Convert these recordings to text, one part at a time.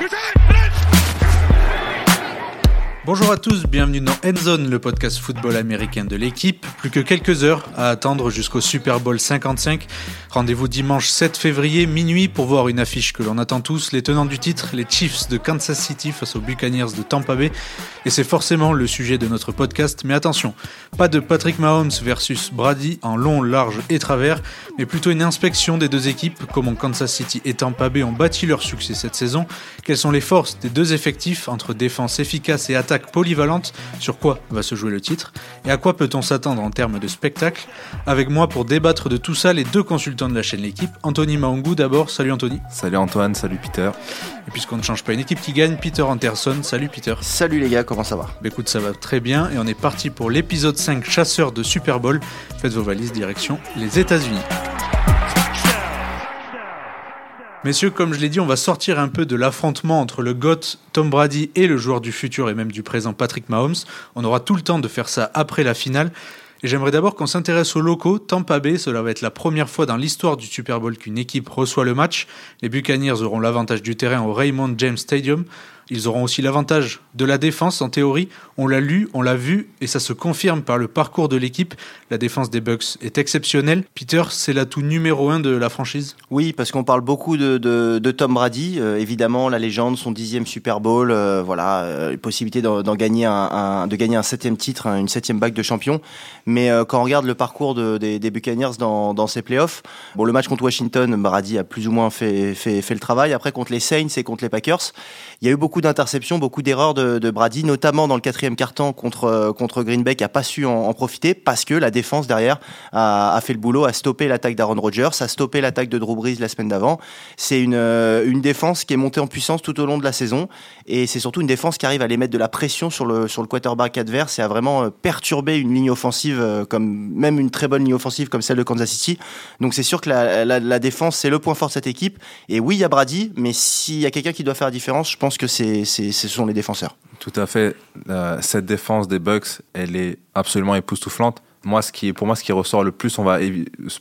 You're dead! Bonjour à tous, bienvenue dans Endzone, le podcast football américain de l'équipe. Plus que quelques heures à attendre jusqu'au Super Bowl 55. Rendez-vous dimanche 7 février, minuit, pour voir une affiche que l'on attend tous, les tenants du titre, les Chiefs de Kansas City face aux Buccaneers de Tampa Bay. Et c'est forcément le sujet de notre podcast, mais attention, pas de Patrick Mahomes versus Brady en long, large et travers, mais plutôt une inspection des deux équipes, comment Kansas City et Tampa Bay ont bâti leur succès cette saison, quelles sont les forces des deux effectifs entre défense efficace et attaque polyvalente sur quoi va se jouer le titre et à quoi peut-on s'attendre en termes de spectacle? Avec moi pour débattre de tout ça, les deux consultants de la chaîne L'équipe. Anthony Maungou d'abord, salut Anthony. Salut Antoine, salut Peter. Et puisqu'on ne change pas une équipe qui gagne, Peter Anderson, salut Peter. Salut les gars, comment ça va? Bah Écoute, ça va très bien et on est parti pour l'épisode 5 chasseur de Super Bowl. Faites vos valises direction les États-Unis. Messieurs, comme je l'ai dit, on va sortir un peu de l'affrontement entre le GOAT Tom Brady et le joueur du futur et même du présent Patrick Mahomes. On aura tout le temps de faire ça après la finale. Et j'aimerais d'abord qu'on s'intéresse aux locaux. Tampa Bay, cela va être la première fois dans l'histoire du Super Bowl qu'une équipe reçoit le match. Les Buccaneers auront l'avantage du terrain au Raymond James Stadium. Ils auront aussi l'avantage de la défense en théorie. On l'a lu, on l'a vu et ça se confirme par le parcours de l'équipe. La défense des Bucks est exceptionnelle. Peter, c'est l'atout numéro un de la franchise? Oui, parce qu'on parle beaucoup de, Tom Brady. Euh, évidemment, la légende, son dixième Super Bowl, euh, voilà, euh, possibilité d'en, gagner un, de gagner un septième titre, une septième bague de champion. Mais quand on regarde le parcours des, Buccaneers dans, dans ces playoffs, bon, le match contre Washington, Brady a plus ou moins fait, fait, fait le travail. Après, contre les Saints et contre les Packers, il y a eu beaucoup d'interceptions, beaucoup d'erreurs de, Brady, notamment dans le quatrième quart-temps contre, euh, contre Green Bay, qui n'a pas su en, profiter parce que la défense derrière a, fait le boulot, a stoppé l'attaque d'Aaron Rodgers, a stoppé l'attaque de Drew Brees la semaine d'avant. C'est une, euh, une défense qui est montée en puissance tout au long de la saison et c'est surtout une défense qui arrive à aller mettre de la pression sur le, sur le quarterback adverse et à vraiment euh, perturber une ligne offensive, comme même une très bonne ligne offensive comme celle de Kansas City. Donc c'est sûr que la, la défense, c'est le point fort de cette équipe. Et oui, il y a Brady, mais s'il y a quelqu'un qui doit faire la différence, je pense que c'est c'est, ce sont les défenseurs. Tout à fait. Euh, cette défense des Bucks, elle est absolument époustouflante. Moi, ce qui, pour moi, ce qui ressort le plus, on va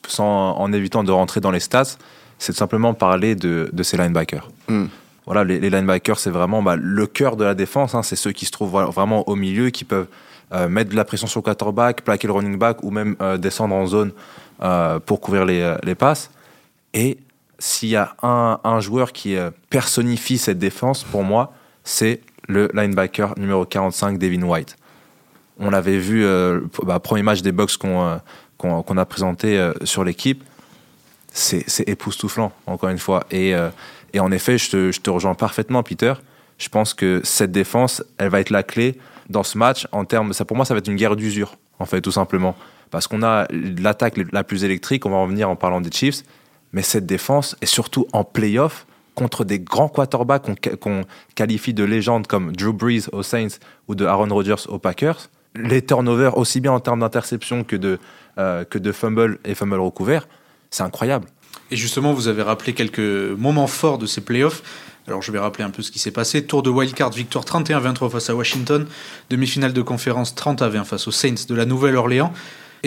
sans, en évitant de rentrer dans les stats, c'est de simplement parler de, de ces linebackers. Hmm. Voilà, les, linebackers, c'est vraiment bah, le cœur de la défense. Hein. c'est ceux qui se trouvent vraiment au milieu, qui peuvent euh, mettre de la pression sur le quarterback, plaquer le running back ou même euh, descendre en zone pour couvrir les, les passes. Et s'il y a un, un, joueur qui personnifie cette défense, pour moi, c'est le linebacker numéro 45, Devin White. On l'avait vu, euh, bah, premier match des Bucks qu'on euh, a présenté euh, sur l'équipe. C'est époustouflant, encore une fois. Et, et en effet, je te, je te, rejoins parfaitement, Peter. Je pense que cette défense, elle va être la clé dans ce match. En termes, ça, pour moi, ça va être une guerre d'usure, en fait, tout simplement. Parce qu'on a l'attaque la plus électrique, on va en venir en parlant des Chiefs. Mais cette défense, et surtout en playoff, contre des grands quarterbacks qu'on qualifie de légendes comme Drew Brees aux Saints ou de Aaron Rodgers aux Packers, les turnovers, aussi bien en termes d'interception que de, euh, que de fumble et fumble recouvert, c'est incroyable. Et justement, vous avez rappelé quelques moments forts de ces playoffs. Alors je vais rappeler un peu ce qui s'est passé. Tour de wildcard, victoire 31-23 face à Washington. Demi-finale de conférence 30 20 face aux Saints de la Nouvelle-Orléans.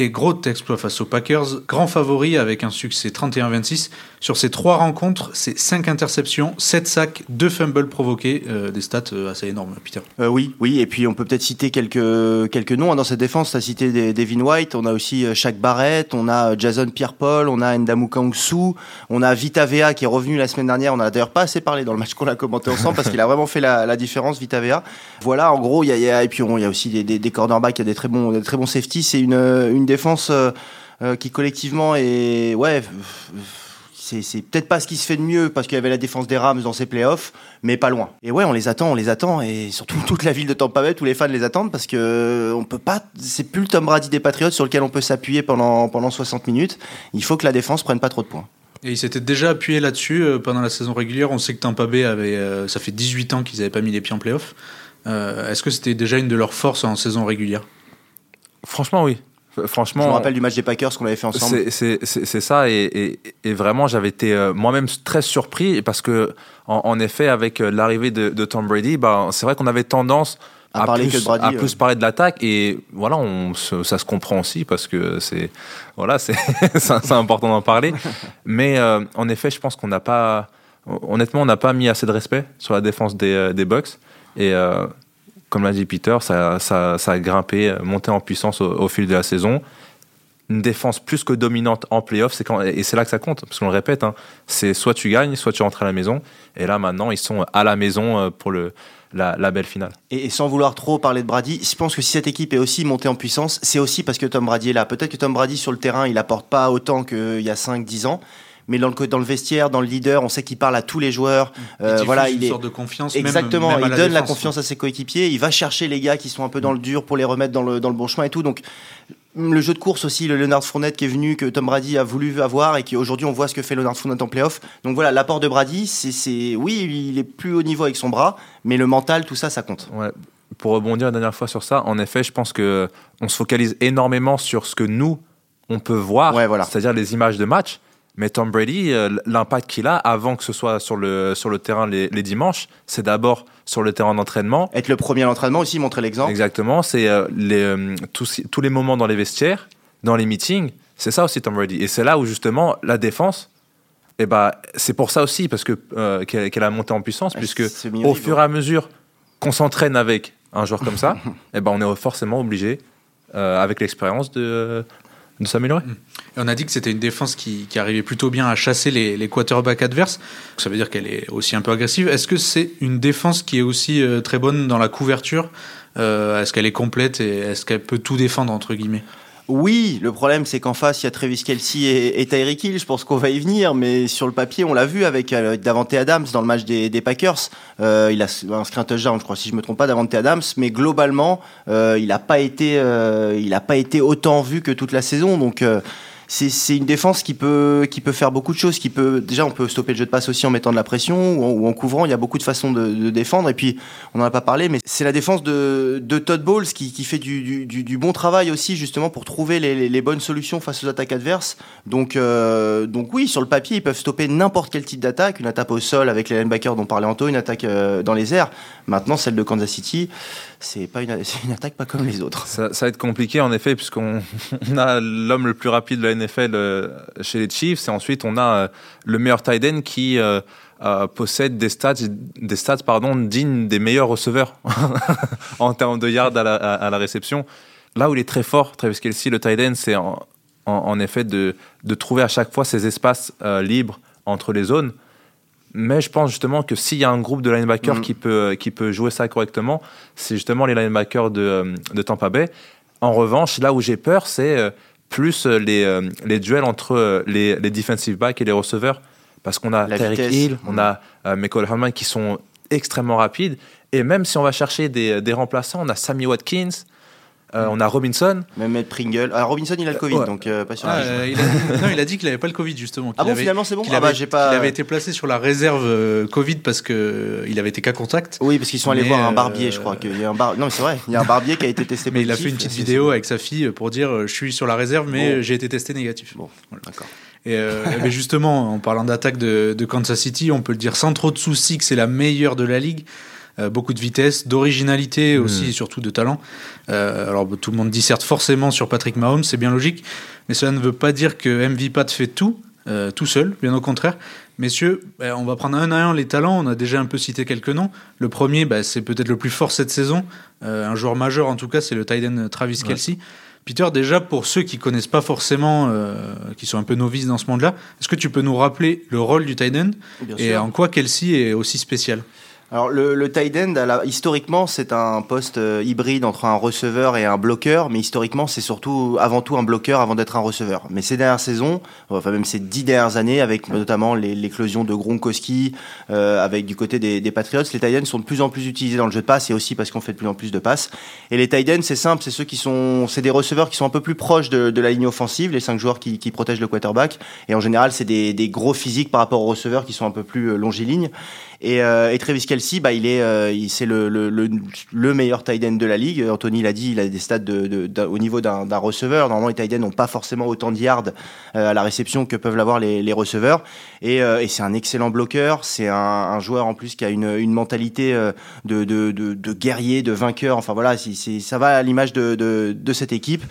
Et gros exploit face aux Packers, grand favori avec un succès 31-26. Sur ces trois rencontres, c'est 5 interceptions, 7 sacs, 2 fumbles provoqués, euh, des stats euh, assez énormes, Peter. Euh, oui, oui, et puis on peut peut-être citer quelques, quelques noms hein, dans cette défense. Tu as cité Devin White, on a aussi Shaq Barrett, on a Jason Pierre-Paul, on a Ndamu Kangsu, on a Vita Vea qui est revenu la semaine dernière. On a d'ailleurs pas assez parlé dans le match qu'on a commenté ensemble parce qu'il a vraiment fait la, différence, Vita Vea. Voilà, en gros, il y a, y a aussi des, cornerbacks, il y a des très bons, des très bons safety. C'est une, une défense euh, euh, qui collectivement est ouais c'est peut-être pas ce qui se fait de mieux parce qu'il y avait la défense des Rams dans ces playoffs, mais pas loin. Et ouais, on les attend, on les attend, et surtout toute la ville de Tampa Bay, tous les fans les attendent parce que on peut pas, c'est plus le Tom Brady des Patriots sur lequel on peut s'appuyer pendant pendant 60 minutes. Il faut que la défense prenne pas trop de points. Et ils s'étaient déjà appuyé là-dessus euh, pendant la saison régulière. On sait que Tampa Bay avait, ça fait 18 ans qu'ils n'avaient pas mis les pieds en playoffs. Est-ce que c'était déjà une de leurs forces en saison régulière? Franchement, oui. Franchement, je me rappelle du match des Packers qu'on avait fait ensemble. C'est ça, et, vraiment, j'avais été euh, moi-même très surpris parce que, en, effet, avec euh, l'arrivée de, Tom Brady, bah, c'est vrai qu'on avait tendance à, parler plus, à plus parler de l'attaque, et voilà, on, ça se comprend aussi parce que c'est voilà, c'est important d'en parler. Mais euh, en effet, je pense qu'on n'a pas honnêtement, on n'a pas mis assez de respect sur la défense des, des Bucks. Et comme l'a dit Peter, ça, a grimpé, monté en puissance au, fil de la saison. Une défense plus que dominante en playoff, et c'est là que ça compte, parce qu'on le répète, hein, c'est soit tu gagnes, soit tu rentres à la maison. Et là, maintenant, ils sont à la maison pour le, la, belle finale. Et, sans vouloir trop parler de Brady, je pense que si cette équipe est aussi montée en puissance, c'est aussi parce que Tom Brady est là. Peut-être que Tom Brady sur le terrain, il apporte pas autant qu'il y a 5-10 ans. Mais dans le, dans le vestiaire, dans le leader, on sait qu'il parle à tous les joueurs. Euh, voilà, il une est sorte de confiance. Exactement, il donne la confiance à ses coéquipiers. Il va chercher les gars qui sont un peu dans le dur pour les remettre dans le, dans le bon chemin et tout. Donc le jeu de course aussi, le Leonard Fournette qui est venu, que Tom Brady a voulu avoir et qui aujourd'hui on voit ce que fait Leonard Fournette en playoff. Donc voilà, l'apport de Brady, c'est, oui, il est plus haut niveau avec son bras, mais le mental, tout ça, ça compte. Ouais. Pour rebondir la dernière fois sur ça, en effet, je pense que on se focalise énormément sur ce que nous on peut voir, voilà. c'est-à-dire les images de match. Mais Tom Brady, euh, l'impact qu'il a avant que ce soit sur le, sur le terrain les, dimanches, c'est d'abord sur le terrain d'entraînement. Être le premier à l'entraînement aussi, montrer l'exemple. Exactement, c'est euh, les, euh, tous, tous, les moments dans les vestiaires, dans les meetings, c'est ça aussi Tom Brady. Et c'est là où justement la défense, eh ben, c'est pour ça aussi parce que qu'elle a monté en puissance, puisque au fur et à mesure qu'on s'entraîne avec un joueur comme ça, eh ben, on est forcément obligé, avec l'expérience, de, Mm. on a dit que c'était une défense qui, arrivait plutôt bien à chasser les, les quarterbacks adverses. Ça veut dire qu'elle est aussi un peu agressive. Est-ce que c'est une défense qui est aussi euh, très bonne dans la couverture? Euh, Est-ce qu'elle est complète et est-ce qu'elle peut tout défendre entre guillemets? Oui, le problème c'est qu'en face il y a Travis Kelsey et, et Tyreek Hill. Je pense qu'on va y venir, mais sur le papier on l'a vu avec euh, Davante Adams dans le match des, Packers. Euh, il a inscrit un touchdown, je crois, si je me trompe pas, Davante Adams. Mais globalement, euh, il n'a pas été, a pas été autant vu que toute la saison. Donc c'est une défense qui peut, qui peut faire beaucoup de choses. Qui peut, déjà, on peut stopper le jeu de passe aussi en mettant de la pression ou en, couvrant. Il y a beaucoup de façons de, défendre. Et puis, on n'en a pas parlé, mais c'est la défense de, Todd Bowles qui, fait du, bon travail aussi, justement, pour trouver les, bonnes solutions face aux attaques adverses. Donc, euh, donc oui, sur le papier, ils peuvent stopper n'importe quel type d'attaque. Une attaque au sol avec les linebackers dont parlait Anto, une attaque euh, dans les airs. Maintenant, celle de Kansas City, c'est pas une, attaque pas comme les autres. Ça, ça va être compliqué, en effet, puisqu'on a l'homme le plus rapide de la NFL euh, chez les Chiefs. Et ensuite, on a euh, le meilleur tight end qui euh, possède des stats, des stats pardon, dignes des meilleurs receveurs en termes de yards à la, réception. Là où il est très fort, Travis Kelsey, le tight end, c'est en, effet de, de, trouver à chaque fois ces espaces libres entre les zones. Mais je pense justement que s'il y a un groupe de linebackers mm. qui, peut, qui peut jouer ça correctement, c'est justement les linebackers de, de Tampa Bay. En revanche, là où j'ai peur, c'est plus euh, les, euh, les duels entre euh, les, les defensive backs et les receveurs. Parce qu'on a Terry Hill, on a Michael Herman qui sont extrêmement rapides. Et même si on va chercher des, des remplaçants, on a Sammy Watkins, euh, on a Robinson. Même Matt Pringle. Ah, Robinson, il a le Covid, donc euh, pas sûr. Ah, euh, il a, non, il a dit qu'il n'avait pas le Covid, justement. Ah bon, finalement, c'est bon il, ah bah, pas... avait été placé sur la réserve Covid parce qu'il avait été cas contact. Oui, parce qu'ils sont allés voir un barbier, je crois. y a un bar... Non, c'est vrai, il y a un barbier qui a été testé Mais il a fait une petite vidéo avec sa fille pour dire Je suis sur la réserve, mais j'ai été testé négatif. Bon, d'accord. Et, justement, en parlant d'attaque de, de, Kansas City, on peut le dire sans trop de soucis que c'est la meilleure de la ligue. Euh, beaucoup de vitesse, d'originalité hmm. aussi, et surtout de talent. Euh, alors tout le monde disserte forcément sur Patrick Mahomes, c'est bien logique, mais cela ne veut pas dire que MVPAT fait tout, euh, tout seul, bien au contraire. Messieurs, ben, on va prendre un à un les talents. On a déjà un peu cité quelques noms. Le premier, ben, c'est peut-être le plus fort cette saison. un joueur majeur, en tout cas, c'est le Titan Travis Kelsey. Peter, déjà pour ceux qui connaissent pas forcément, qui sont un peu novices dans ce monde-là, est-ce que tu peux nous rappeler le rôle du Titan et en quoi Kelsey est aussi spécial? Alors le, le tight end, historiquement, c'est un poste euh, hybride entre un receveur et un bloqueur, mais historiquement, c'est surtout avant tout un bloqueur avant d'être un receveur. Mais ces dernières saisons, enfin même ces dix dernières années, avec notamment l'éclosion de Gronkowski, euh, avec du côté des, des, Patriots, les tight ends sont de plus en plus utilisés dans le jeu de passe et aussi parce qu'on fait de plus en plus de passes. Et les tight ends, c'est simple, c'est ceux qui sont, c'est des receveurs qui sont un peu plus proches de, de la ligne offensive, les cinq joueurs qui, qui, protègent le quarterback. Et en général, c'est des, des gros physiques par rapport aux receveurs qui sont un peu plus euh, longilignes. Et, euh, et Travis Kelsey, bah, il est, euh, c'est le, le, le, le, meilleur tight end de la ligue. Anthony l'a dit, il a des stats de, de, au niveau d'un receveur. Normalement, les tight ends n'ont pas forcément autant de yards euh, à la réception que peuvent l'avoir les, les receveurs. Et, euh, et c'est un excellent bloqueur. C'est un, un, joueur en plus qui a une, une mentalité de, de, de, de guerrier, de vainqueur. Enfin voilà, c'est, ça va à l'image de, de, de cette équipe.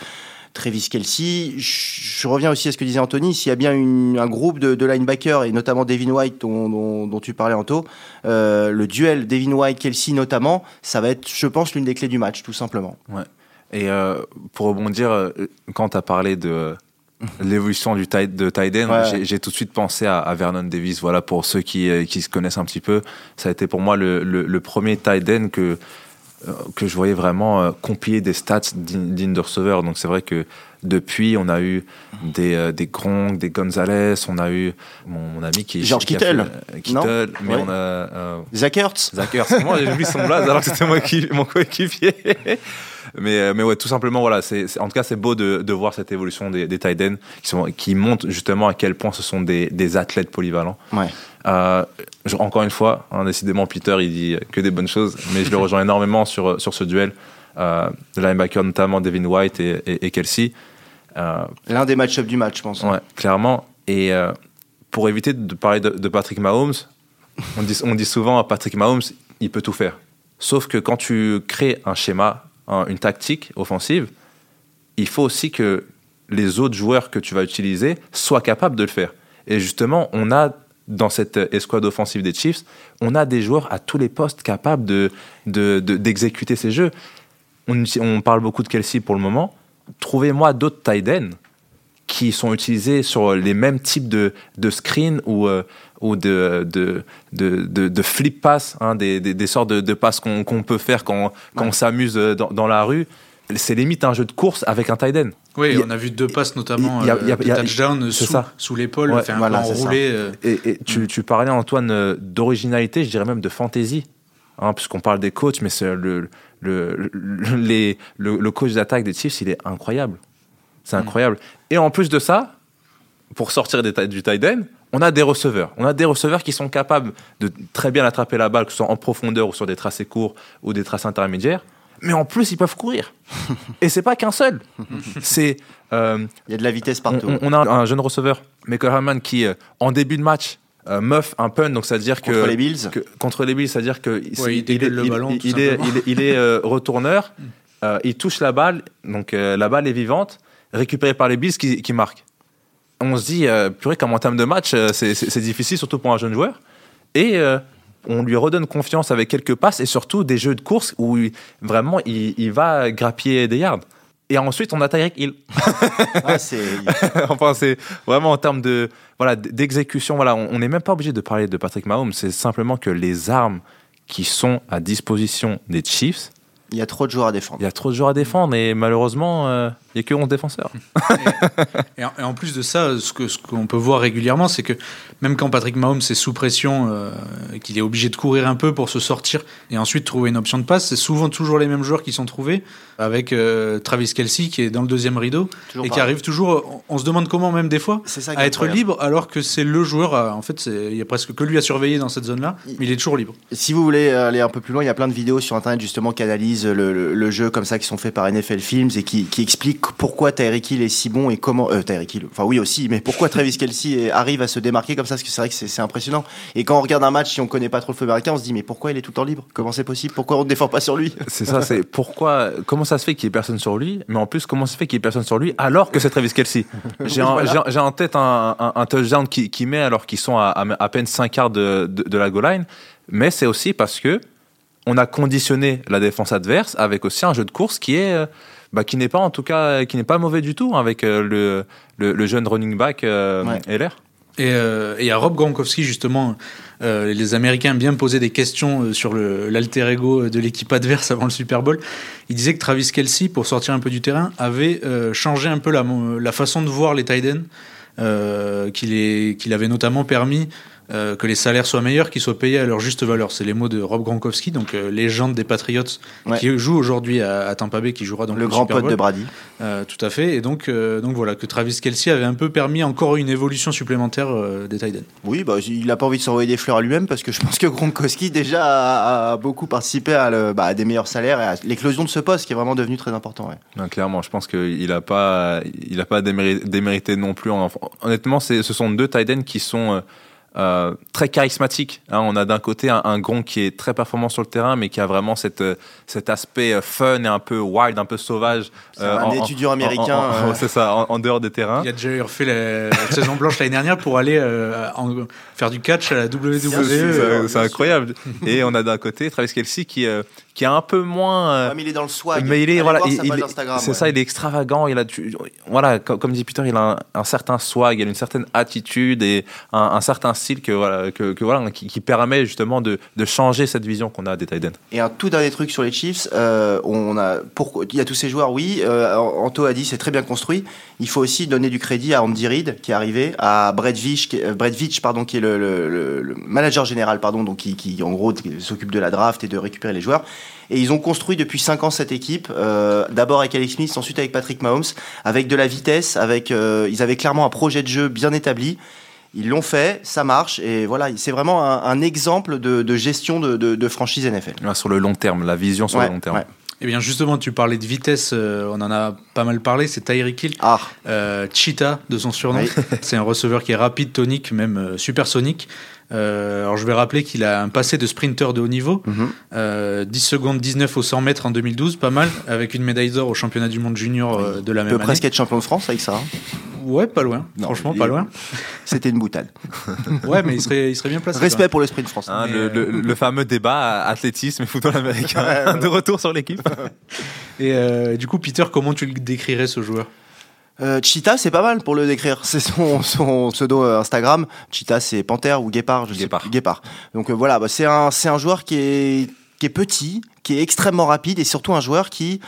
Travis Kelsey. Je, reviens aussi à ce que disait Anthony. S'il y a bien un groupe de, de linebackers et notamment Devin White dont, dont, tu parlais Anto, euh, le duel Devin White Kelsey notamment, ça va être, je pense, l'une des clés du match, tout simplement. Ouais. Et euh, pour rebondir, euh, quand tu as parlé de l'évolution du tight, de Tyden, j'ai tout de suite pensé à, Vernon Davis. Voilà, pour ceux qui, qui, se connaissent un petit peu, ça a été pour moi le, le, premier Tyden que que je voyais vraiment compiler des stats dignes de receveur. Donc c'est vrai que depuis, on a eu des, euh, des Gronk, des Gonzalez, on a eu mon, ami qui George Kittle. Euh, Kittle, mais on a. Euh, Zach Ertz. Zach Ertz. Moi, j'ai vu son blaze alors que c'était moi qui, mon coéquipier. Mais, euh, mais ouais, tout simplement, voilà. C'est, en tout cas, c'est beau de, de voir cette évolution des, des tight ends qui, sont, qui montrent justement à quel point ce sont des, des athlètes polyvalents. Ouais. Euh, encore une fois, hein, décidément, Peter, il dit que des bonnes choses, mais je le rejoins énormément sur, sur ce duel. Euh, de linebacker, notamment Devin White et, et, et Kelsey. Euh, L'un des match-ups du match, je pense. Ouais, clairement. Et euh, pour éviter de parler de, Patrick Mahomes, on dit, on dit souvent à Patrick Mahomes, il peut tout faire. Sauf que quand tu crées un schéma, une tactique offensive, il faut aussi que les autres joueurs que tu vas utiliser soient capables de le faire. Et justement, on a dans cette escouade offensive des Chiefs, on a des joueurs à tous les postes capables de, d'exécuter ces jeux. On, parle beaucoup de Kelsey pour le moment, trouvez-moi d'autres tight qui sont utilisés sur les mêmes types de, de screen ou, euh, ou de, de, de, de, flip pass, hein, des, des, sortes de, de passes qu'on peut faire quand, quand on s'amuse dans, dans, la rue. C'est limite un jeu de course avec un tight end. Oui, on a vu deux passes notamment, y a, y a, euh, touchdown sous, sous l'épaule, ouais, un voilà, enroulé. Euh. Et, et tu, tu, parlais, Antoine, d'originalité, je dirais même de fantaisie. Hein, puisqu'on parle des coachs, mais le, le, les, le, coach d'attaque des Chiefs, il est incroyable. C'est mm. incroyable. Et en plus de ça, pour sortir des, du tight end, on a des receveurs. On a des receveurs qui sont capables de très bien attraper la balle, que ce soit en profondeur ou sur des tracés courts ou des tracés intermédiaires. Mais en plus, ils peuvent courir. Et c'est pas qu'un seul. C'est. Euh, il y a de la vitesse partout. On, a un jeune receveur, Michael Herman, qui, euh, en début de match, euh, muff un punt, donc c'est-à-dire que contre les Bills, contre les Bills, c'est-à-dire que il, il, est, le ballon, il, est, il, est, euh, retourneur, euh, il touche la balle, donc la balle est vivante, récupérée par les Bills qui, qui marquent. On se dit, purée, comme en termes de match, c'est difficile, surtout pour un jeune joueur. Et on lui redonne confiance avec quelques passes et surtout des jeux de course où vraiment il, va grappiller des yards. Et ensuite, on a Tyreek Hill. Ah, enfin, c'est vraiment en termes de voilà d'exécution. Voilà, on n'est même pas obligé de parler de Patrick Mahomes. C'est simplement que les armes qui sont à disposition des Chiefs. Il y a trop de joueurs à défendre. Il y a trop de joueurs à défendre et malheureusement, euh, il n'y a que 11 défenseurs. et, en, plus de ça, ce qu'on ce qu'on peut voir régulièrement, c'est que même quand Patrick Mahomes est sous pression, euh, qu'il est obligé de courir un peu pour se sortir et ensuite trouver une option de passe, c'est souvent toujours les mêmes joueurs qui sont trouvés, avec euh, Travis Kelsey qui est dans le deuxième rideau et qui arrive toujours. On se demande comment même des fois à être libre, alors que c'est le joueur. en fait, il y a presque que lui à surveiller dans cette zone-là, mais il est toujours libre. Si vous voulez aller un peu plus loin, il y a plein de vidéos sur internet justement qui analysent le, jeu comme ça qui sont faits par NFL Films et qui, qui expliquent pourquoi Tyreek Hill est si bon et comment euh, Tyreek Hill, enfin oui aussi, mais pourquoi Travis Kelsey arrive à se démarquer comme ça Parce que c'est vrai que c'est impressionnant. Et quand on regarde un match, si on connaît pas trop le feu américain, on se dit mais pourquoi il est tout le temps libre? Comment c'est possible? Pourquoi on ne défend pas sur lui? C'est ça, c'est pourquoi Comment ça se fait qu'il y ait personne sur lui Mais en plus, comment ça se fait qu'il y ait personne sur lui alors que c'est Travis Kelsey J'ai en tête un, touchdown qui, qui, met alors qu'ils sont à, à, peine 5 quarts de, de, la goal line, mais c'est aussi parce que on a conditionné la défense adverse avec aussi un jeu de course qui est euh, bah, qui n'est pas en tout cas qui n'est pas mauvais du tout hein, avec euh, le, le, jeune running back euh, LR. Et, euh, et, à Rob Gronkowski, justement, euh, les Américains bien posé des questions sur l'alter ego de l'équipe adverse avant le Super Bowl. Il disait que Travis Kelsey, pour sortir un peu du terrain, avait changé un peu la, la, façon de voir les tight ends, qu'il avait notamment permis euh, que les salaires soient meilleurs, qu'ils soient payés à leur juste valeur. C'est les mots de Rob Gronkowski, donc euh, légende des Patriots, qui joue aujourd'hui à, Tampa Bay, qui jouera dans le, le grand pote de Brady. Euh, tout à fait. Et donc, donc voilà, que Travis Kelsey avait un peu permis encore une évolution supplémentaire des Titans. Oui, bah, il n'a pas envie de s'envoyer des fleurs à lui-même parce que je pense que Gronkowski déjà a, beaucoup participé à, bah, à, des meilleurs salaires et à l'éclosion de ce poste qui est vraiment devenu très important. Non, clairement, je pense qu'il n'a pas, il a pas démérité, non plus. honnêtement, ce sont deux Titans qui sont euh, très charismatique. Hein. On a d'un côté un, un Gronk qui est très performant sur le terrain, mais qui a vraiment cette, euh, cet aspect euh, fun et un peu wild, un peu sauvage. Un étudiant américain, en- euh. C'est ça, en, en dehors des terrains. Il a déjà refait la, la saison blanche l'année dernière pour aller euh, en- faire du catch à la WWE. C'est- incroyable. et on a d'un côté Travis Kelsey qui, euh, qui est un peu moins. euh, Ouais, mais il est dans le swag. mais il est Allez voilà, c'est ouais. ça, il est extravagant. Il a voilà, comme, comme dit Peter, il a un, un certain swag, il a une certaine attitude et un, un certain que voilà, qui, permet justement de, changer cette vision qu'on a des Titans. Et un tout dernier truc sur les Chiefs, euh, on a pourquoi il y a tous ces joueurs, oui. Euh, Anto a dit c'est très bien construit. Il faut aussi donner du crédit à Andy Reid qui est arrivé, à Brett est- euh, Brett Veach, pardon, qui est le, manager général, pardon, donc qui, en gros s'occupe de la draft et de récupérer les joueurs. Et ils ont construit depuis 5 ans cette équipe, d'abord avec Alex Smith, ensuite avec Patrick Mahomes, avec de la vitesse, avec ils avaient clairement un projet de jeu bien établi. Ils l'ont fait, ça marche, et voilà, c'est vraiment un, un exemple de, de gestion de, de, de franchise NFL. Voilà, Sur le long terme, la vision sur Ouais, le long terme. ouais. Eh bien justement, tu parlais de vitesse, euh, on en a pas mal parlé, c'est Tyreek Hill. Ah, Euh, Cheetah de son surnom. Oui. C'est un receveur qui est rapide, tonique, même euh, supersonique. Euh, alors je vais rappeler qu'il a un passé de sprinter de haut niveau. Mhm. Euh, 10 secondes 19 au 100 mètres en 2012, pas mal, avec une médaille d'or au championnat du monde junior euh, de la il même peut année. presque être champion de France avec ça. hein. Ouais, pas loin. Non, Franchement, il- pas loin. C'était une boutade. Ouais, mais il serait, il serait bien placé. Respect pour le sprint français. Hein, le, euh, le- le fameux débat athlétisme et football américain de retour sur l'équipe. Et euh, du coup, Peter, comment tu le décrirais ce joueur? Euh, Cheetah, c'est pas mal pour le décrire. C'est son, son pseudo euh, Instagram. Cheetah, c'est panthère ou guépard, je sais Guépard. plus. Guépard. Donc euh, voilà, bah, c'est un, c'est un joueur qui est, qui est petit, qui est extrêmement rapide et surtout un joueur qui,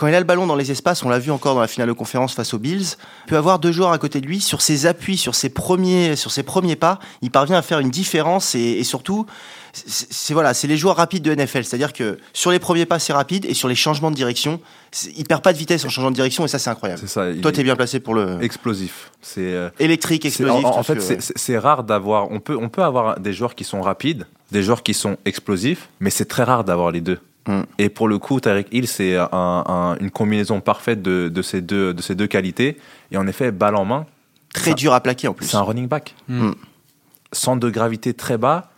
quand il a le ballon dans les espaces, on l'a vu encore dans la finale de conférence face aux Bills, peut avoir deux joueurs à côté de lui sur ses appuis, sur ses premiers, sur ses premiers pas. Il parvient à faire une différence et, et surtout, c'est voilà, c'est les joueurs rapides de NFL. C'est-à-dire que sur les premiers pas, c'est rapide et sur les changements de direction, il perd pas de vitesse en changeant de direction et ça, c'est incroyable. Ça. Toi, t'es bien placé pour le explosif. C'est euh, électrique, explosif. en, fait, c'est rare d'avoir. On peut, on peut avoir des joueurs qui sont rapides, des joueurs qui sont explosifs, mais c'est très rare d'avoir les deux. Mm. Et pour le coup, Tyreek Hill, c'est un- un- une combinaison parfaite de, de ces deux, de ces deux qualités. Et en effet, balle en main, très dur à plaquer en plus. c'est un running back. Mm. Centre de gravité très bas.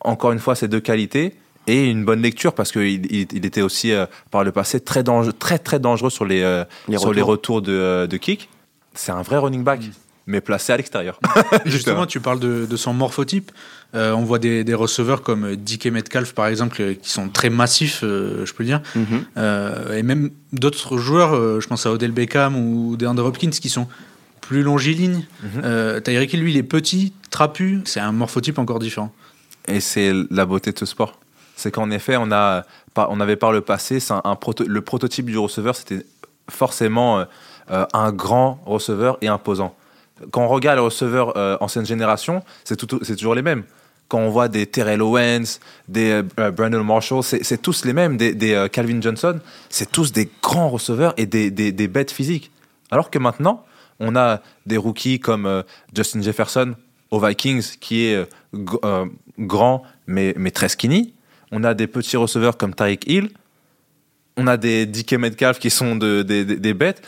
Encore une fois, ces deux qualités. Et une bonne lecture parce qu'il il, il était aussi, euh, par le passé, très, dangereux, très, très dangereux sur les, euh, Les sur les retours. retours de, euh, de kick. C'est un vrai running back, mais placé à l'extérieur. Justement, tu parles de, de son morphotype. Euh, on voit des, des receveurs comme DK Metcalf, par exemple, euh, qui sont très massifs, euh, je peux dire. Mhm. Euh, et même d'autres joueurs, je pense à Odell Beckham ou DeAndre Hopkins, qui sont plus longilignes. Euh, Tyreek lui, il est petit, trapu. C'est un morphotype encore différent. Et c'est la beauté de ce sport. C'est qu'en effet, on, a, on avait par le passé, c'est un, un proto- le prototype du receveur, c'était forcément un grand receveur et imposant. Quand on regarde les receveurs euh, ancienne génération, c'est toujours les mêmes. Quand on voit des Terrell Owens, des euh, Brandon Marshall, c'est tous les mêmes, des, euh, Calvin Johnson, c'est tous des grands receveurs et des, bêtes physiques. Alors que maintenant, on a des rookies comme euh, Justin Jefferson aux Vikings, qui est euh, euh, grand mais, très skinny. On a des petits receveurs comme Tyreek Hill. On a des DK Metcalf qui sont de- des- bêtes.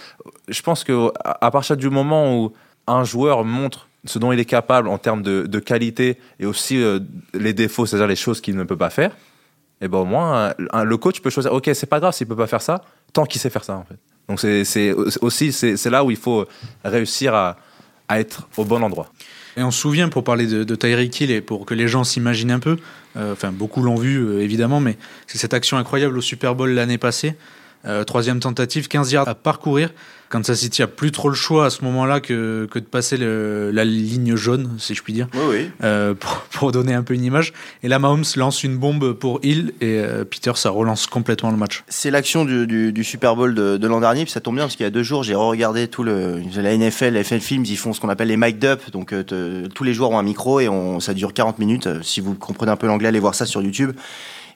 Je pense que à partir du moment où un joueur montre ce dont il est capable en termes de, qualité et aussi euh, les défauts, c'est-à-dire les choses qu'il ne peut pas faire, et ben au moins le coach peut choisir. Ok, c'est pas grave s'il peut pas faire ça, tant qu'il sait faire ça en fait. Donc c'est aussi c'est là où il faut réussir à, être au bon endroit. Et on se souvient, pour parler de, de Tyreek Hill et pour que les gens s'imaginent un peu, euh, enfin beaucoup l'ont vu euh, évidemment, mais c'est cette action incroyable au Super Bowl l'année passée. Euh, troisième tentative, 15 yards à parcourir. Kansas City a plus trop le choix à ce moment-là que, que de passer le- la ligne jaune, si je puis dire, Oui, oui. euh, pour, pour donner un peu une image. Et là, Mahomes lance une bombe pour Hill et euh, Peter, ça relance complètement le match. C'est l'action du, du- du Super Bowl de, de l'an dernier, puis ça tombe bien parce qu'il y a deux jours, j'ai regardé tout le la NFL, la FL Films, ils font ce qu'on appelle les mic up, donc te- tous les joueurs ont un micro et on, ça dure 40 minutes. Si vous comprenez un peu l'anglais, allez voir ça sur YouTube.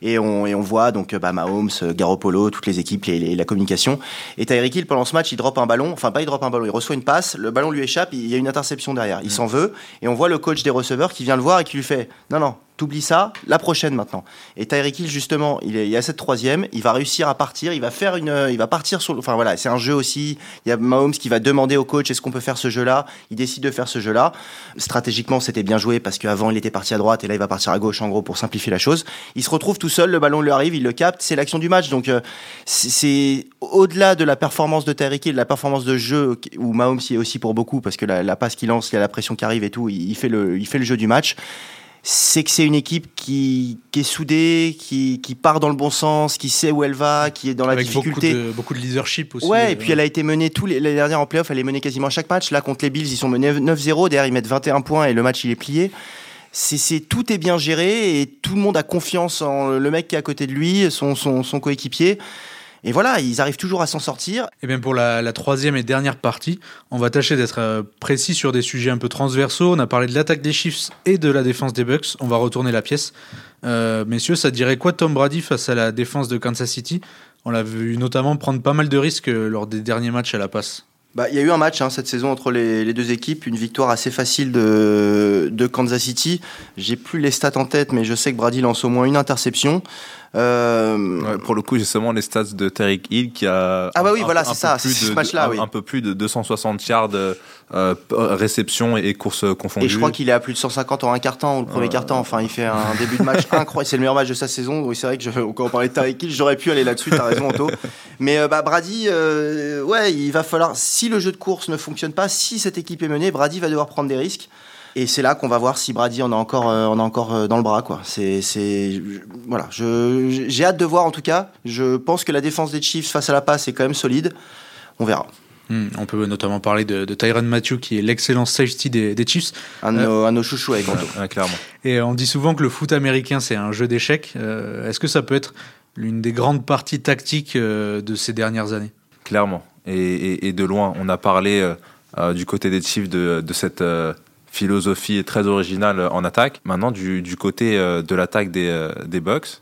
Et on, et voit donc bah, Mahomes, Garoppolo, toutes les équipes, les- la communication. Et Tyreek Hill, pendant ce match, il drop un ballon, enfin pas il drop un ballon, il reçoit une passe, le ballon lui échappe, il y a une interception derrière. Il s'en veut, et on voit le coach des receveurs qui vient le voir et qui lui fait Non, non, T'oublies ça, la prochaine maintenant. Et Tyreek Hill, justement, il est à cette troisième, il va réussir à partir, il va faire une, il va partir sur, enfin voilà, c'est un jeu aussi. Il y a Mahomes qui va demander au coach est-ce qu'on peut faire ce jeu-là? Il décide de faire ce jeu-là. Stratégiquement, c'était bien joué parce qu'avant il était parti à droite et là il va partir à gauche en gros pour simplifier la chose. Il se retrouve tout seul, le ballon lui arrive, il le capte, c'est l'action du match. Donc euh, c'est- au-delà de la performance de Tyreek Hill, la performance de jeu où Mahomes y est aussi pour beaucoup parce que la, passe qu'il lance, il y a la pression qui arrive et tout, il fait le, il fait le jeu du match c'est que c'est une équipe qui, qui est soudée, qui, qui part dans le bon sens, qui sait où elle va, qui est dans la Avec beaucoup difficulté. de, beaucoup de leadership aussi. Ouais, et euh, puis elle a été menée tous les, l'année dernière en playoff, elle est menée quasiment chaque match. Là, contre les Bills, ils sont menés 9-0. Derrière, ils mettent 21 points et le match, il est plié. C'est, c'est, tout est bien géré et tout le monde a confiance en le mec qui est à côté de lui, son, son, son coéquipier. Et voilà, ils arrivent toujours à s'en sortir. Et bien pour la, la troisième et dernière partie, on va tâcher d'être euh, précis sur des sujets un peu transversaux. On a parlé de l'attaque des Chiefs et de la défense des Bucks. On va retourner la pièce. Euh, messieurs, ça dirait quoi Tom Brady face à la défense de Kansas City? On l'a vu notamment prendre pas mal de risques euh, lors des derniers matchs à la passe. Bah, il y a eu un match hein, cette saison entre les, les deux équipes, une victoire assez facile de, de Kansas City. J'ai plus les stats en tête, mais je sais que Brady lance au moins une interception. Euh, Ouais, pour le coup, j'ai seulement les stats de Tariq Hill qui a. Ah bah oui, un- voilà, un c'est peu ça, plus c'est de- ce match-là, un, oui. un peu plus de 260 yards euh, réception et courses confondues. et je crois qu'il est à plus de 150 en un quart temps, ou le premier quart temps. Enfin, il fait un début de match incroyable. C'est le meilleur match de sa saison. Oui, c'est vrai que je, quand on parlait de Tariq Hill, j'aurais pu aller là-dessus. T'as raison, Anto. Mais euh, bah, Brady, ouais, il va falloir. Si le jeu de course ne fonctionne pas, si cette équipe est menée, Brady va devoir prendre des risques. Et c'est là qu'on va voir si Brady en a encore, euh, en a encore euh, dans le bras, quoi. C'est, c'est, je- voilà. Je, j'ai hâte de voir en tout cas. Je pense que la défense des Chiefs face à la passe est quand même solide. On verra. Hmm, on peut notamment parler de, de Tyron Matthew qui est l'excellent safety des, des Chiefs. Un de, nos, un de nos chouchous avec Anto. Ouais, clairement. Et on dit souvent que le foot américain c'est un jeu d'échecs. Euh, Est-ce que ça peut être l'une des grandes parties tactiques euh, de ces dernières années? Clairement. Et, et- et de loin, on a parlé euh, euh, du côté des Chiefs de, de cette euh, philosophie très originale en attaque. Maintenant, du, du côté euh, de l'attaque des, euh, des Bucks,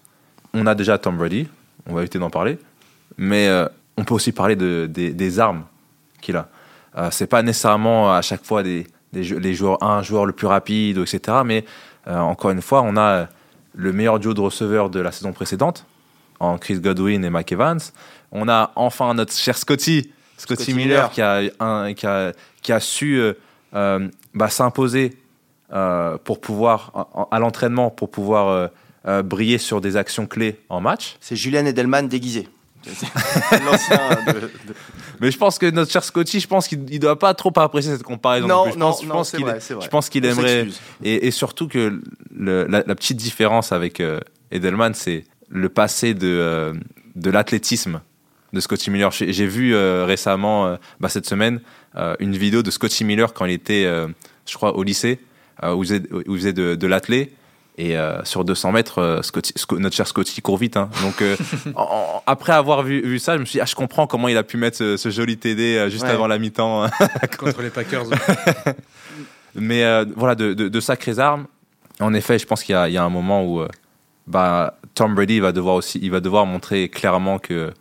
on a déjà Tom Brady, on va éviter d'en parler, mais euh, on peut aussi parler de, des, des armes qu'il a. Euh, c'est pas nécessairement à chaque fois des, les joueurs, un joueur le plus rapide, etc. Mais euh, encore une fois, on a le meilleur duo de receveurs de la saison précédente, en Chris Godwin et Mike Evans. On a enfin notre cher Scotty, Scotty, Scotty Miller, Miller. Qui, a, un- qui, a, qui a su euh, bah, s'imposer euh, pour pouvoir, à l'entraînement, pour pouvoir euh, euh, briller sur des actions clés en match. C'est Julian Edelman déguisé. De- de- Mais je pense que notre cher Scotty, je pense qu'il ne doit pas trop apprécier cette comparaison. Non, je non, pense, je non, je pense qu'il aimerait. Et, et surtout que le- la, la petite différence avec euh, Edelman, c'est le passé de, euh, de l'athlétisme de Scotty Miller. J'ai vu euh, récemment, euh, bah, cette semaine, euh, une vidéo de Scotty Miller quand il était, je crois, au lycée, où il faisait, où il faisait de, de l'athlé. Et sur 200 mètres, Scotty- notre cher Scotty court vite. hein. Donc, en- après avoir vu, vu ça, je me suis dit, ah, je comprends comment il a pu mettre ce, ce joli TD juste Ouais. avant la mi-temps. hein. contre les Packers Mais voilà, de, de- de sacrées armes. En effet, je pense qu'il y, a- il y a un moment où bah, Tom Brady va devoir aussi, il va devoir montrer clairement que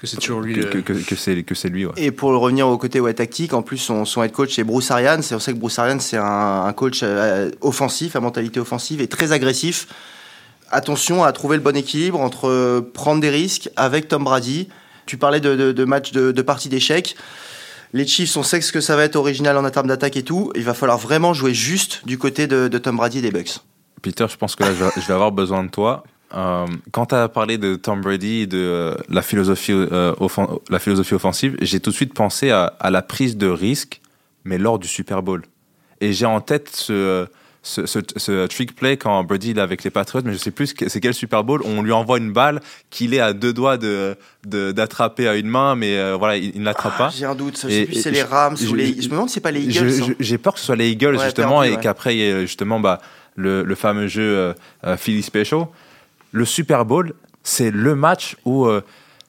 que c'est toujours lui que, le- que- que- que c'est que c'est lui. ouais. Et pour revenir au côté ouais, tactique, en plus son, son head coach c'est Bruce Arians. Et on sait que Bruce Arians c'est un, un coach euh, offensif, à mentalité offensive et très agressif. Attention à trouver le bon équilibre entre euh, prendre des risques avec Tom Brady. Tu parlais de, de, de match de, de partie d'échecs. Les Chiefs, on sait ce que ça va être original en termes d'attaque et tout. Il va falloir vraiment jouer juste du côté de, de Tom Brady et des Bucks. Peter, je pense que là, je vais avoir besoin de toi. Euh, quand tu as parlé de Tom Brady et de euh, la, philosophie, euh, la philosophie offensive, j'ai tout de suite pensé à, à la prise de risque, mais lors du Super Bowl. Et j'ai en tête ce, ce, ce- ce trick play quand Brady il est avec les Patriots, mais je sais plus c'est quel Super Bowl. On lui envoie une balle qu'il est à deux doigts de d'attraper à une main, mais euh, voilà, il, ne l'attrape pas. Ah, J'ai un doute. Et- sais plus c'est les Rams je- ou les. je- Je me demande si c'est pas les Eagles. hein. J'ai peur que ce soit les Eagles Ouais, justement perdu, et ouais. qu'après il y ait justement bah, le, le fameux jeu euh, Philly Special. Le Super Bowl, c'est le match où euh,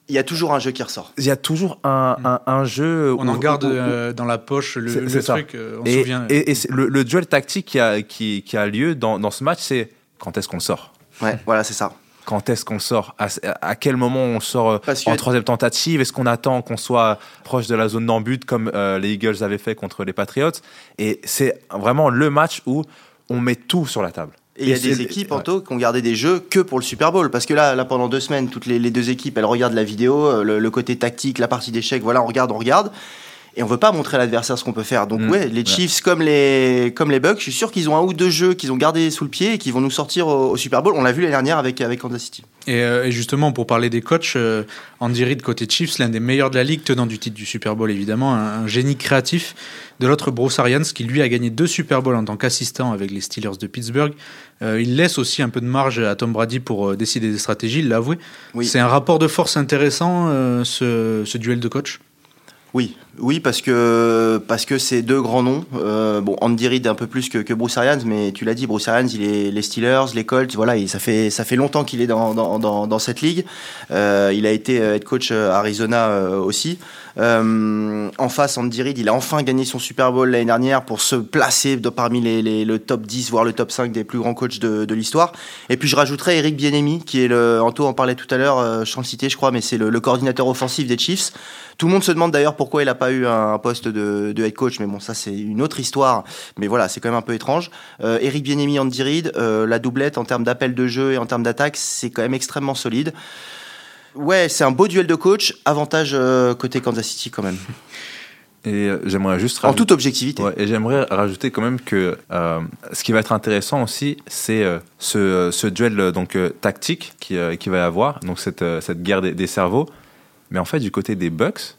Il y a toujours un jeu qui ressort. il y a toujours un, un, un jeu. On où- en garde où- où- euh, dans la poche le, truc, euh, on se et, souvient. et- le, le duel tactique qui a, qui, qui a lieu dans, dans ce match, c'est quand est-ce qu'on le sort? Ouais, voilà, c'est ça. quand est-ce qu'on le sort? À, à quel moment on le sort Parce en troisième tentative? Est-ce qu'on attend qu'on soit proche de la zone d'embut comme euh, les Eagles avaient fait contre les Patriots? Et c'est vraiment le match où on met tout sur la table. Et il y a des équipes, ouais. Anto, qui ont gardé des jeux que pour le Super Bowl. Parce que là, là pendant deux semaines, toutes les, les deux équipes, elles regardent la vidéo, euh, le, le côté tactique, la partie d'échecs, voilà, on regarde, on regarde. Et on veut pas montrer à l'adversaire ce qu'on peut faire. Donc Mm. ouais, les Ouais. Chiefs comme les, comme les Bucks, je suis sûr qu'ils ont un ou deux jeux qu'ils ont gardés sous le pied et qui vont nous sortir au, au Super Bowl. On l'a vu l'année dernière avec, avec Kansas City. Et, euh, et justement, pour parler des coachs, euh, Andy Reid côté Chiefs, l'un des meilleurs de la ligue, tenant du titre du Super Bowl évidemment, un, un génie créatif. De l'autre, Bruce Arians, qui lui a gagné deux Super Bowls en tant qu'assistant avec les Steelers de Pittsburgh. Euh, il laisse aussi un peu de marge à Tom Brady pour décider des stratégies, il l'a avoué. Oui. C'est un rapport de force intéressant, ce, ce duel de coach. Oui, oui, parce que parce que c'est deux grands noms. Euh, bon, Andy Reid un peu plus que, Bruce Arians, mais tu l'as dit, Bruce Arians, il est les Steelers, les Colts, voilà, ça fait ça fait longtemps qu'il est dans, dans, dans, cette ligue. Euh, il a été euh, head coach Arizona aussi. En face, Andy Reid, il a enfin gagné son Super Bowl l'année dernière pour se placer parmi les, le top 10, voire le top 5 des plus grands coachs de, l'histoire. Et puis je rajouterais Eric Bieniemy, qui est le, Anto en parlait tout à l'heure, je citais, je crois, mais c'est le, le coordinateur offensif des Chiefs. Tout le monde se demande d'ailleurs pourquoi il n'a pas eu un poste de, de head coach, mais bon, ça c'est une autre histoire. Mais voilà, c'est quand même un peu étrange. Euh, Eric Bieniemy, Andy Reid, euh, la doublette en termes d'appel de jeu et en termes d'attaque, c'est quand même extrêmement solide. Ouais, c'est un beau duel de coach. Avantage euh, côté Kansas City quand même. Et euh, j'aimerais juste En toute objectivité. Ouais, et j'aimerais rajouter quand même que euh, ce qui va être intéressant aussi, c'est euh, ce, ce duel donc euh, tactique qui, qui va y avoir, donc cette, cette guerre des, des cerveaux. Mais en fait, du côté des Bucks,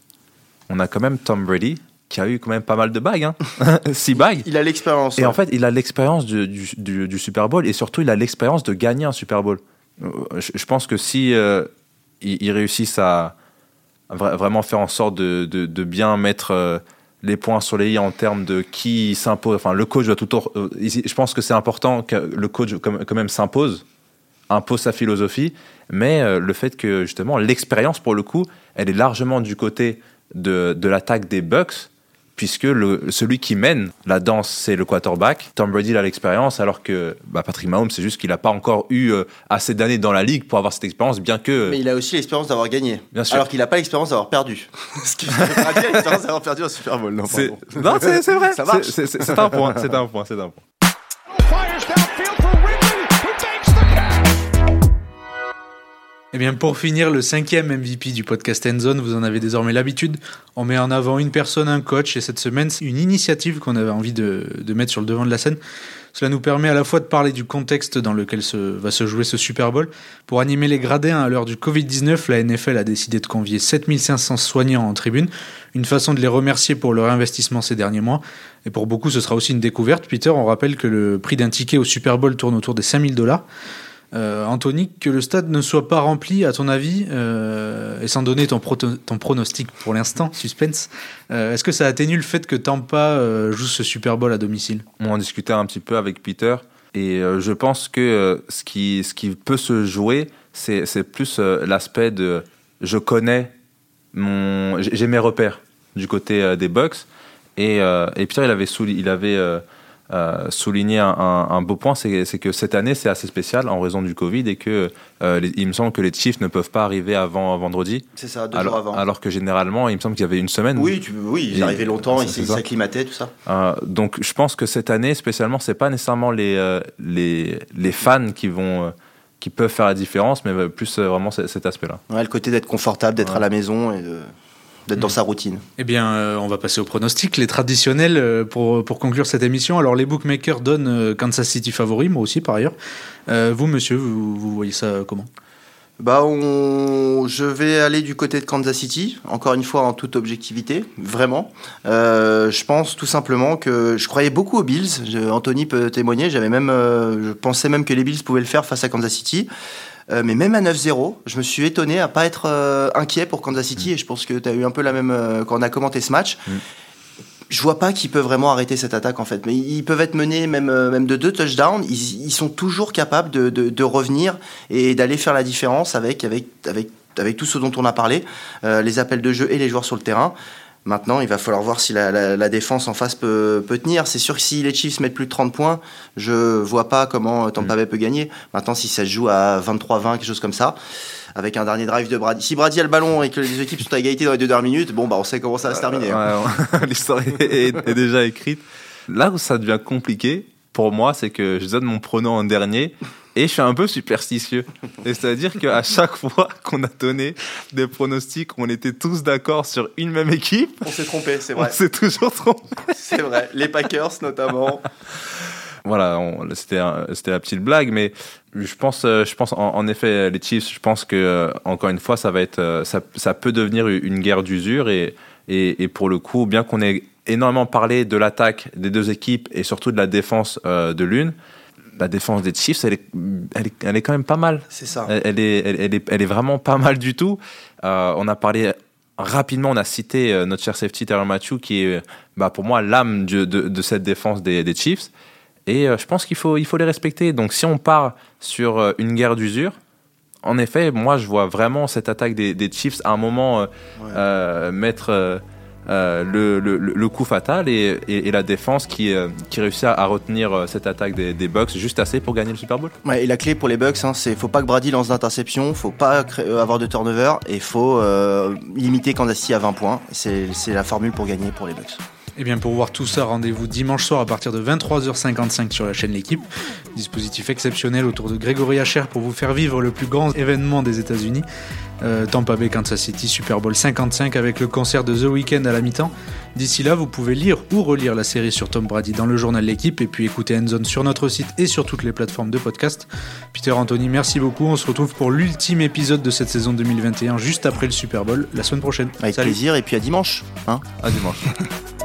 on a quand même Tom Brady qui a eu quand même pas mal de bagues, hein. six bagues. Il a l'expérience. Et ouais. en fait, il a l'expérience du, du, du- du Super Bowl et surtout, il a l'expérience de gagner un Super Bowl. Euh, Je, je pense que si euh, ils, ils réussissent à, à vra- vraiment faire en sorte de, de- de bien mettre euh, les points sur les i en termes de qui s'impose, enfin, le coach doit tout. euh, je pense que c'est important que le coach quand même s'impose, impose sa philosophie, mais le fait que justement l'expérience pour le coup, elle est largement du côté de, de l'attaque des Bucks puisque le, celui qui mène la danse, c'est le quarterback. Tom Brady a l'expérience, alors que bah, Patrick Mahomes, c'est juste qu'il n'a pas encore eu euh, assez d'années dans la ligue pour avoir cette expérience, bien que... Mais il a aussi l'expérience d'avoir gagné. Bien sûr. Alors qu'il n'a pas l'expérience d'avoir perdu. Ce qui fait pas l'expérience d'avoir perdu un Super Bowl. Non, c'est... vrai. C'est un point. C'est un point. C'est un point. Eh bien, pour finir, le cinquième MVP du podcast Endzone, vous en avez désormais l'habitude. On met en avant une personne, un coach, et cette semaine, c'est une initiative qu'on avait envie de, mettre sur le devant de la scène. Cela nous permet à la fois de parler du contexte dans lequel va se jouer ce Super Bowl. Pour animer les gradins à l'heure du Covid-19, la NFL a décidé de convier 7500 soignants en tribune, une façon de les remercier pour leur investissement ces derniers mois. Et pour beaucoup, ce sera aussi une découverte. Peter, on rappelle que le prix d'un ticket au Super Bowl tourne autour des 5000 dollars. Euh, Anthony, que le stade ne soit pas rempli, à ton avis, euh, et sans donner ton, pronostic pour l'instant, suspense, euh, est-ce que ça atténue le fait que Tampa euh, joue ce Super Bowl à domicile? On en discutait un petit peu avec Peter, et je pense que ce, qui, peut se jouer, c'est, plus l'aspect de je connais j'ai mes repères du côté des Bucks. Et, et Peter, il avait, souli- il avait euh, euh, souligné un, beau point, c'est, que cette année, c'est assez spécial en raison du Covid et que euh, les- il me semble que les Chiefs ne peuvent pas arriver avant vendredi. C'est ça, deux Alors, jours avant. alors que généralement, il me semble qu'il y avait une semaine. oui, tu, oui, il Et- arrivait longtemps, il c'est s'est- il ça. s'acclimatait, tout ça. Euh, donc je pense que cette année spécialement c'est pas nécessairement les, euh, les, les fans qui vont euh, qui peuvent faire la différence mais euh, plus euh, vraiment cet aspect là Ouais, le côté d'être confortable, d'être Ouais. à la maison et de- d'être dans Mm. sa routine. Eh bien, euh, on va passer aux pronostics, les traditionnels euh, pour, pour conclure cette émission. Alors, les bookmakers donnent euh, Kansas City favori, moi aussi par ailleurs. Euh, vous, monsieur, vous, vous voyez ça comment? Bah, on... je vais aller du côté de Kansas City, encore une fois en toute objectivité, vraiment. Euh, je pense tout simplement que je croyais beaucoup aux Bills. Je- Anthony peut témoigner. J'avais même, euh, je pensais même que les Bills pouvaient le faire face à Kansas City. Euh, mais même à 9-0, je me suis étonné à pas être euh, inquiet pour Kansas City. Et je pense que tu as eu un peu la même euh, quand on a commenté ce match. Mm. Je vois pas qu'ils peuvent vraiment arrêter cette attaque en fait. Mais ils peuvent être menés même, même de deux touchdowns. Ils, ils sont toujours capables de, de, de revenir et d'aller faire la différence avec, avec, avec, avec tout ce dont on a parlé, les appels de jeu et les joueurs sur le terrain. Maintenant, il va falloir voir si la, la, la défense en face peut, peut tenir. C'est sûr que si les Chiefs mettent plus de 30 points, je vois pas comment Tampa Bay peut gagner. Maintenant, si ça se joue à 23-20, quelque chose comme ça, avec un dernier drive de Brady. Si Brady a le ballon et que les équipes sont à égalité dans les deux dernières minutes, bon, bah, on sait comment ça va se terminer. hein. Ouais, l'histoire est, déjà écrite là où ça devient compliqué pour moi, c'est que je donne mon pronom en dernier et je suis un peu superstitieux. C'est-à-dire qu'à chaque fois qu'on a donné des pronostics, on était tous d'accord sur une même équipe. On s'est trompé, c'est On vrai. s'est toujours trompé. c'est vrai. Les Packers notamment. Voilà, on- c'était la petite blague, mais je pense, euh, je pense en, en effet les Chiefs. Je pense que euh, encore une fois, ça va être, euh, ça, ça peut devenir une guerre d'usure et, et et pour le coup, bien qu'on ait énormément parlé de l'attaque des deux équipes et surtout de la défense euh, de l'une, la défense des Chiefs, elle est, elle est, elle est quand même pas mal. C'est ça. Elle, elle est, elle, est, elle est vraiment pas mal du tout. Euh, on a parlé rapidement, on a cité euh, notre cher safety Terry Matthew, qui est, bah, pour moi, l'âme de, de, de cette défense des, des Chiefs. Et euh, je pense qu'il faut, il faut les respecter. Donc, si on part sur une guerre d'usure, en effet, moi, je vois vraiment cette attaque des, des Chiefs à un moment Ouais. mettre euh, le, le, coup fatal et, et, la défense qui, euh, qui réussit à, retenir euh, cette attaque des, Bucks juste assez pour gagner le Super Bowl. Ouais, et la clé pour les Bucks, hein, c'est faut pas que Brady lance d'interception, faut pas avoir de turnover et faut limiter Kansas à 20 points. C'est la formule pour gagner pour les Bucks. Et bien pour voir tout ça, rendez-vous dimanche soir à partir de 23h55 sur la chaîne L'équipe. Dispositif exceptionnel autour de Grégory Hacher pour vous faire vivre le plus grand événement des États-Unis. Euh, Tampa Bay Kansas City Super Bowl 55 avec le concert de The Weeknd à la mi-temps. D'ici là, vous pouvez lire ou relire la série sur Tom Brady dans le journal L'équipe et puis écouter Endzone sur notre site et sur toutes les plateformes de podcast. Peter Anthony, merci beaucoup. On se retrouve pour l'ultime épisode de cette saison 2021 juste après le Super Bowl la semaine prochaine. Avec Salut. plaisir et puis à dimanche. Hein À dimanche.